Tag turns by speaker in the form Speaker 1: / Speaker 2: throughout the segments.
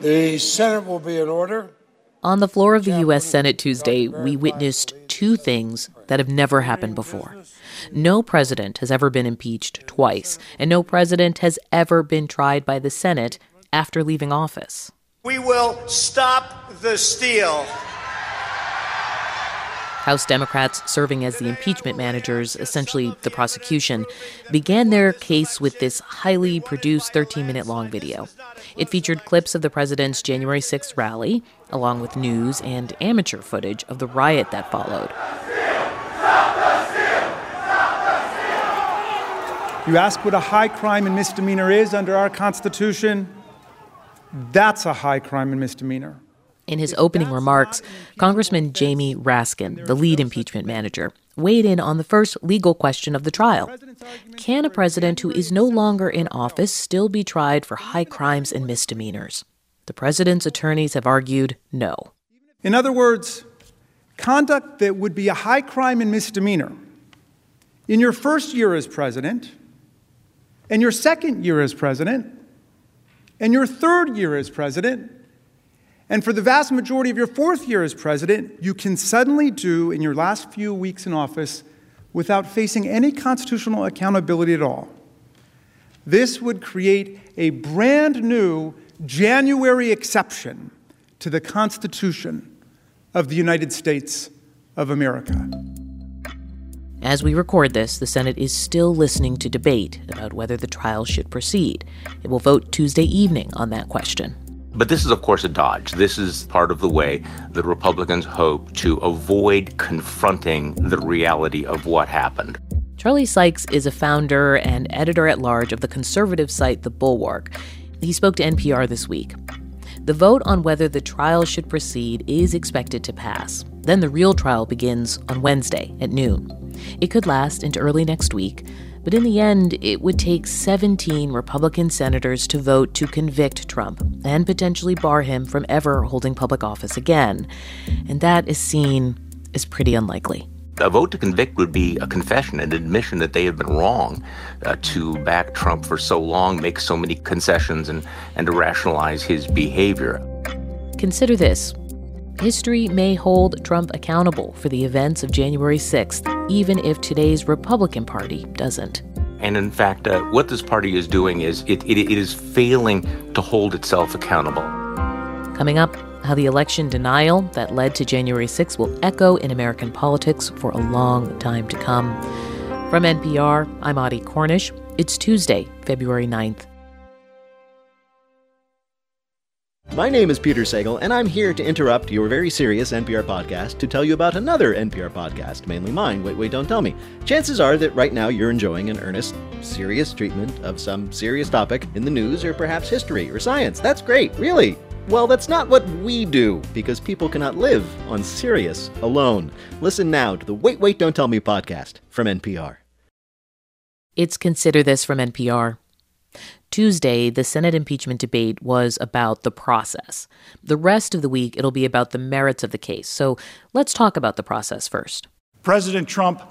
Speaker 1: The Senate will be in order.
Speaker 2: On the floor of the U.S. Senate Tuesday, we witnessed two things that have never happened before. No president has ever been impeached twice, and no president has ever been tried by the Senate after leaving office.
Speaker 3: We will stop the steal.
Speaker 2: House Democrats, serving as the impeachment managers, essentially the prosecution, began their case with this highly produced 13 minute long video. It featured clips of the president's January 6th rally, along with news and amateur footage of the riot that followed.
Speaker 4: You ask what a high crime and misdemeanor is under our Constitution? That's a high crime and misdemeanor.
Speaker 2: In his opening remarks, Congressman Jamie Raskin, the lead impeachment manager, weighed in on the first legal question of the trial. Can a president who is no longer in office still be tried for high crimes and misdemeanors? The president's attorneys have argued no.
Speaker 4: In other words, conduct that would be a high crime and misdemeanor in your first year as president, and your second year as president, and your third year as president, and for the vast majority of your fourth year as president, you can suddenly do in your last few weeks in office without facing any constitutional accountability at all. This would create a brand new January exception to the Constitution of the United States of America.
Speaker 2: As we record this, the Senate is still listening to debate about whether the trial should proceed. It will vote Tuesday evening on that question.
Speaker 5: But this is, of course, a dodge. This is part of the way that Republicans hope to avoid confronting the reality of what happened.
Speaker 2: Charlie Sykes is a founder and editor at large of the conservative site The Bulwark. He spoke to NPR this week. The vote on whether the trial should proceed is expected to pass. Then the real trial begins on Wednesday at noon. It could last into early next week, but in the end, it would take 17 Republican senators to vote to convict Trump and potentially bar him from ever holding public office again. And that is seen as pretty unlikely.
Speaker 5: A vote to convict would be a confession, an admission that they have been wrong uh, to back Trump for so long, make so many concessions, and, and to rationalize his behavior.
Speaker 2: Consider this History may hold Trump accountable for the events of January 6th, even if today's Republican Party doesn't.
Speaker 5: And in fact, uh, what this party is doing is it, it, it is failing to hold itself accountable.
Speaker 2: Coming up, how the election denial that led to January 6th will echo in American politics for a long time to come. From NPR, I'm Audie Cornish. It's Tuesday, February 9th.
Speaker 6: My name is Peter Sagal, and I'm here to interrupt your very serious NPR podcast to tell you about another NPR podcast, mainly mine. Wait, wait, don't tell me. Chances are that right now you're enjoying an earnest, serious treatment of some serious topic in the news or perhaps history or science. That's great, really. Well, that's not what we do, because people cannot live on serious alone. Listen now to the Wait, Wait, Don't Tell Me podcast from NPR.
Speaker 2: It's Consider This from NPR. Tuesday, the Senate impeachment debate was about the process. The rest of the week, it'll be about the merits of the case. So let's talk about the process first.
Speaker 7: President Trump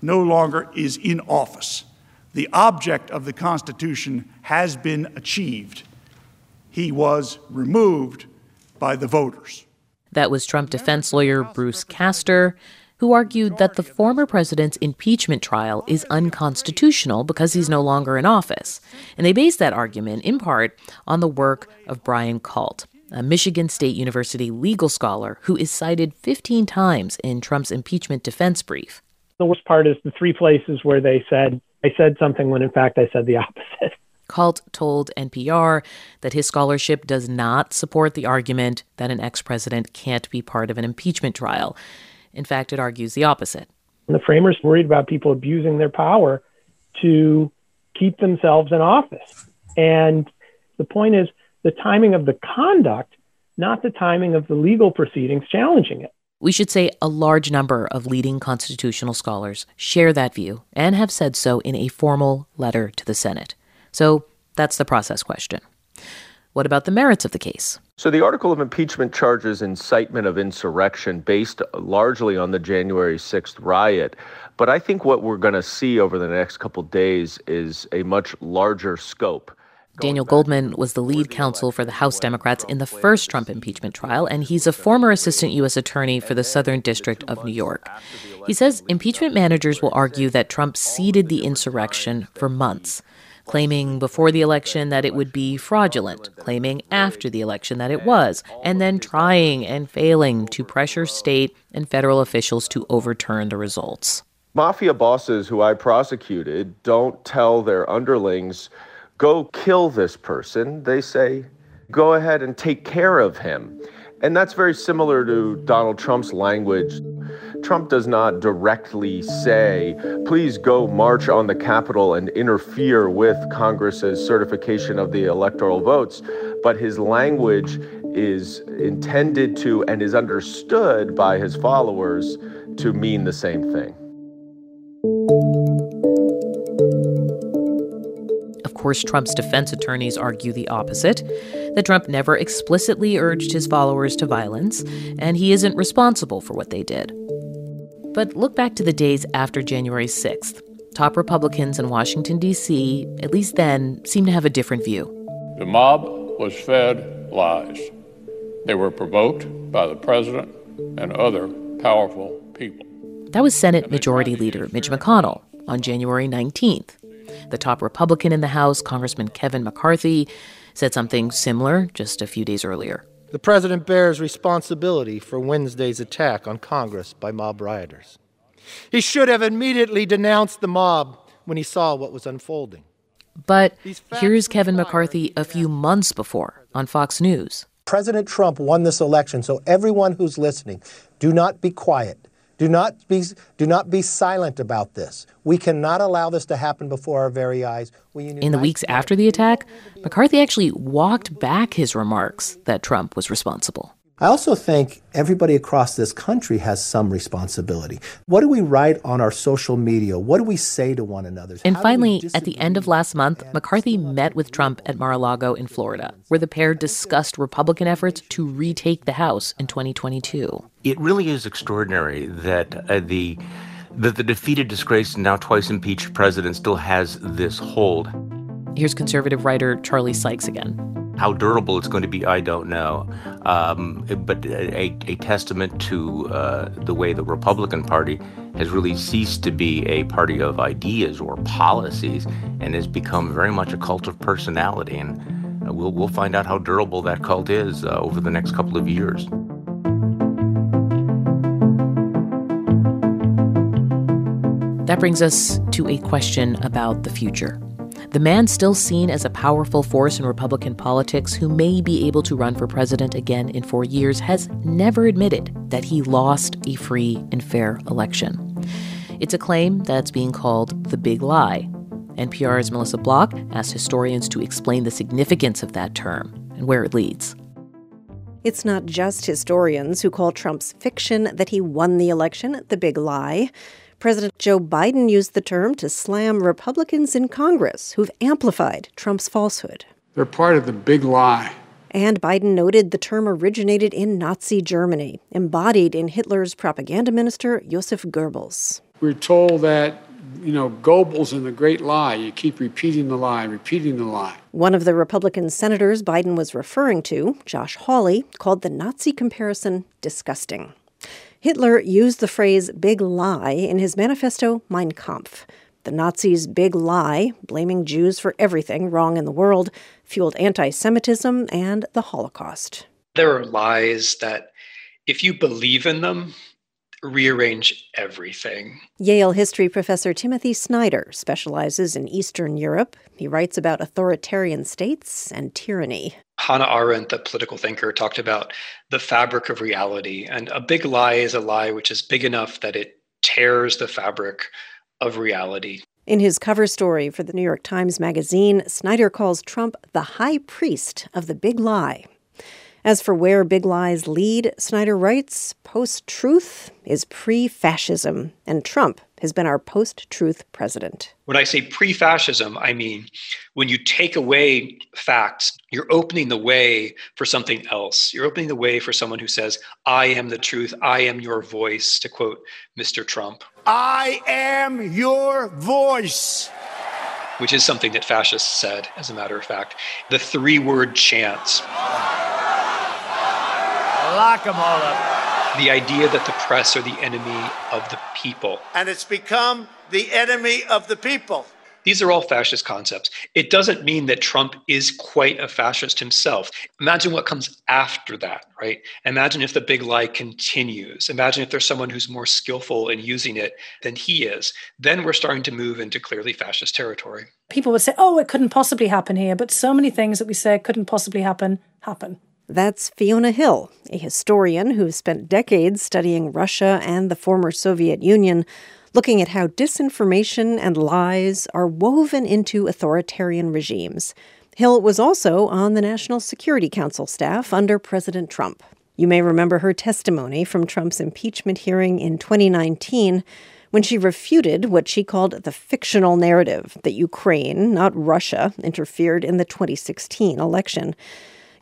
Speaker 7: no longer is in office. The object of the Constitution has been achieved. He was removed by the voters.
Speaker 2: That was Trump defense lawyer Bruce Castor who argued that the former president's impeachment trial is unconstitutional because he's no longer in office. And they based that argument, in part, on the work of Brian Kalt, a Michigan State University legal scholar who is cited 15 times in Trump's impeachment defense brief.
Speaker 8: The worst part is the three places where they said, I said something when in fact I said the opposite.
Speaker 2: Cult told NPR that his scholarship does not support the argument that an ex president can't be part of an impeachment trial. In fact, it argues the opposite.
Speaker 8: The framers worried about people abusing their power to keep themselves in office. And the point is the timing of the conduct, not the timing of the legal proceedings challenging it.
Speaker 2: We should say a large number of leading constitutional scholars share that view and have said so in a formal letter to the Senate. So that's the process question. What about the merits of the case?
Speaker 9: So, the article of impeachment charges incitement of insurrection based largely on the January 6th riot. But I think what we're going to see over the next couple days is a much larger scope.
Speaker 2: Daniel Goldman was the lead counsel for the House Democrats in the first Trump impeachment trial, and he's a former assistant U.S. attorney for the Southern District of New York. He says impeachment managers will argue that Trump seeded the insurrection for months, claiming before the election that it would be fraudulent, claiming after the election that it was, and then trying and failing to pressure state and federal officials to overturn the results.
Speaker 9: Mafia bosses who I prosecuted don't tell their underlings, go kill this person. They say, go ahead and take care of him. And that's very similar to Donald Trump's language. Trump does not directly say, please go march on the Capitol and interfere with Congress's certification of the electoral votes. But his language is intended to and is understood by his followers to mean the same thing.
Speaker 2: Of course, Trump's defense attorneys argue the opposite that Trump never explicitly urged his followers to violence, and he isn't responsible for what they did. But look back to the days after January 6th. Top Republicans in Washington, D.C., at least then, seemed to have a different view.
Speaker 10: The mob was fed lies. They were provoked by the president and other powerful people.
Speaker 2: That was Senate Majority Leader Mitch McConnell on January 19th. The top Republican in the House, Congressman Kevin McCarthy, said something similar just a few days earlier.
Speaker 11: The president bears responsibility for Wednesday's attack on Congress by mob rioters. He should have immediately denounced the mob when he saw what was unfolding.
Speaker 2: But here's Kevin McCarthy a few months before on Fox News.
Speaker 12: President Trump won this election, so everyone who's listening, do not be quiet. Do not be, do not be silent about this. We cannot allow this to happen before our very eyes.
Speaker 2: In the weeks after the attack, McCarthy actually walked back his remarks that Trump was responsible.
Speaker 12: I also think everybody across this country has some responsibility. What do we write on our social media? What do we say to one another?
Speaker 2: And How finally, at the end of last month, McCarthy met with Trump at Mar a Lago in Florida, where the pair discussed Republican efforts to retake the House in 2022.
Speaker 5: It really is extraordinary that uh, the that the defeated, disgraced, now twice impeached president still has this hold.
Speaker 2: Here's conservative writer Charlie Sykes again.
Speaker 5: How durable it's going to be, I don't know. Um, but a, a, testament to uh, the way the Republican Party has really ceased to be a party of ideas or policies and has become very much a cult of personality. And we'll, we'll find out how durable that cult is uh, over the next couple of years.
Speaker 2: That brings us to a question about the future. The man still seen as a powerful force in Republican politics who may be able to run for president again in four years has never admitted that he lost a free and fair election. It's a claim that's being called the big lie. NPR's Melissa Block asked historians to explain the significance of that term and where it leads.
Speaker 13: It's not just historians who call Trump's fiction that he won the election the big lie. President Joe Biden used the term to slam Republicans in Congress who've amplified Trump's falsehood.
Speaker 1: They're part of the big lie.
Speaker 13: And Biden noted the term originated in Nazi Germany, embodied in Hitler's propaganda minister Joseph Goebbels.
Speaker 1: We're told that, you know, Goebbels and the great lie. You keep repeating the lie, repeating the lie.
Speaker 13: One of the Republican senators Biden was referring to, Josh Hawley, called the Nazi comparison disgusting. Hitler used the phrase big lie in his manifesto Mein Kampf. The Nazis' big lie, blaming Jews for everything wrong in the world, fueled anti Semitism and the Holocaust.
Speaker 14: There are lies that, if you believe in them, rearrange everything.
Speaker 13: Yale history professor Timothy Snyder specializes in Eastern Europe. He writes about authoritarian states and tyranny.
Speaker 14: Hannah Arendt, the political thinker, talked about the fabric of reality. And a big lie is a lie which is big enough that it tears the fabric of reality.
Speaker 13: In his cover story for the New York Times Magazine, Snyder calls Trump the high priest of the big lie. As for where big lies lead, Snyder writes post truth is pre fascism, and Trump has been our post truth president.
Speaker 14: When I say pre fascism, I mean when you take away facts, you're opening the way for something else. You're opening the way for someone who says, I am the truth, I am your voice, to quote Mr. Trump.
Speaker 3: I am your voice.
Speaker 14: which is something that fascists said, as a matter of fact. The three word chants.
Speaker 3: Lock them all up.
Speaker 14: The idea that the press are the enemy of the people.
Speaker 3: And it's become the enemy of the people.
Speaker 14: These are all fascist concepts. It doesn't mean that Trump is quite a fascist himself. Imagine what comes after that, right? Imagine if the big lie continues. Imagine if there's someone who's more skillful in using it than he is. Then we're starting to move into clearly fascist territory.
Speaker 15: People would say, oh, it couldn't possibly happen here, but so many things that we say couldn't possibly happen happen.
Speaker 13: That's Fiona Hill, a historian who spent decades studying Russia and the former Soviet Union looking at how disinformation and lies are woven into authoritarian regimes. Hill was also on the National Security Council staff under President Trump. You may remember her testimony from Trump's impeachment hearing in 2019 when she refuted what she called the fictional narrative that Ukraine, not Russia, interfered in the 2016 election.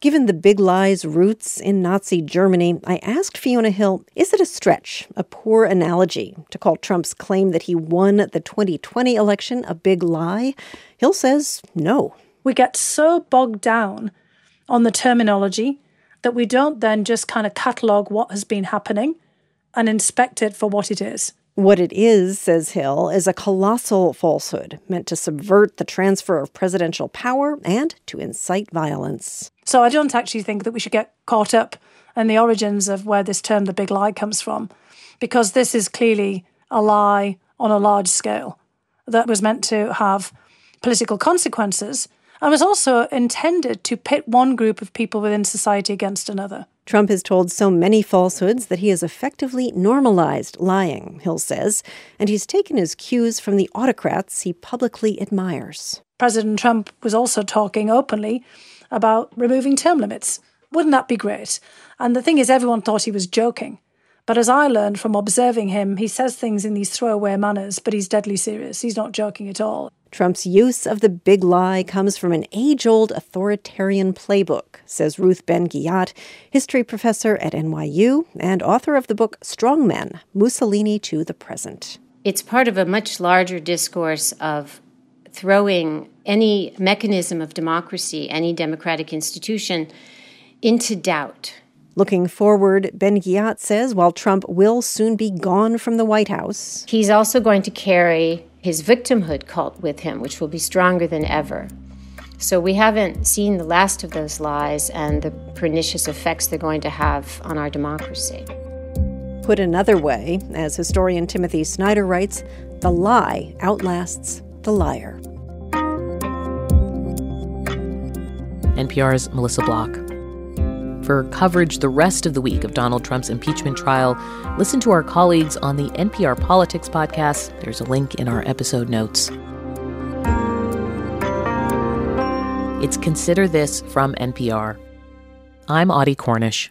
Speaker 13: Given the big lie's roots in Nazi Germany, I asked Fiona Hill is it a stretch, a poor analogy, to call Trump's claim that he won the 2020 election a big lie? Hill says no.
Speaker 15: We get so bogged down on the terminology that we don't then just kind of catalogue what has been happening and inspect it for what it is.
Speaker 13: What it is, says Hill, is a colossal falsehood meant to subvert the transfer of presidential power and to incite violence.
Speaker 15: So I don't actually think that we should get caught up in the origins of where this term the big lie comes from, because this is clearly a lie on a large scale that was meant to have political consequences and was also intended to pit one group of people within society against another.
Speaker 13: Trump has told so many falsehoods that he has effectively normalized lying, Hill says, and he's taken his cues from the autocrats he publicly admires.
Speaker 15: President Trump was also talking openly about removing term limits. Wouldn't that be great? And the thing is, everyone thought he was joking. But as I learned from observing him, he says things in these throwaway manners, but he's deadly serious. He's not joking at all.
Speaker 13: Trump's use of the big lie comes from an age old authoritarian playbook, says Ruth Ben-Ghiat, history professor at NYU and author of the book Strongmen Mussolini to the Present.
Speaker 16: It's part of a much larger discourse of throwing any mechanism of democracy, any democratic institution, into doubt.
Speaker 13: Looking forward, Ben-Ghiat says while Trump will soon be gone from the White House,
Speaker 16: he's also going to carry his victimhood cult with him, which will be stronger than ever. So we haven't seen the last of those lies and the pernicious effects they're going to have on our democracy.
Speaker 13: Put another way, as historian Timothy Snyder writes, the lie outlasts the liar.
Speaker 2: NPR's Melissa Block. For coverage the rest of the week of Donald Trump's impeachment trial, listen to our colleagues on the NPR Politics podcast. There's a link in our episode notes. It's Consider This from NPR. I'm Audie Cornish.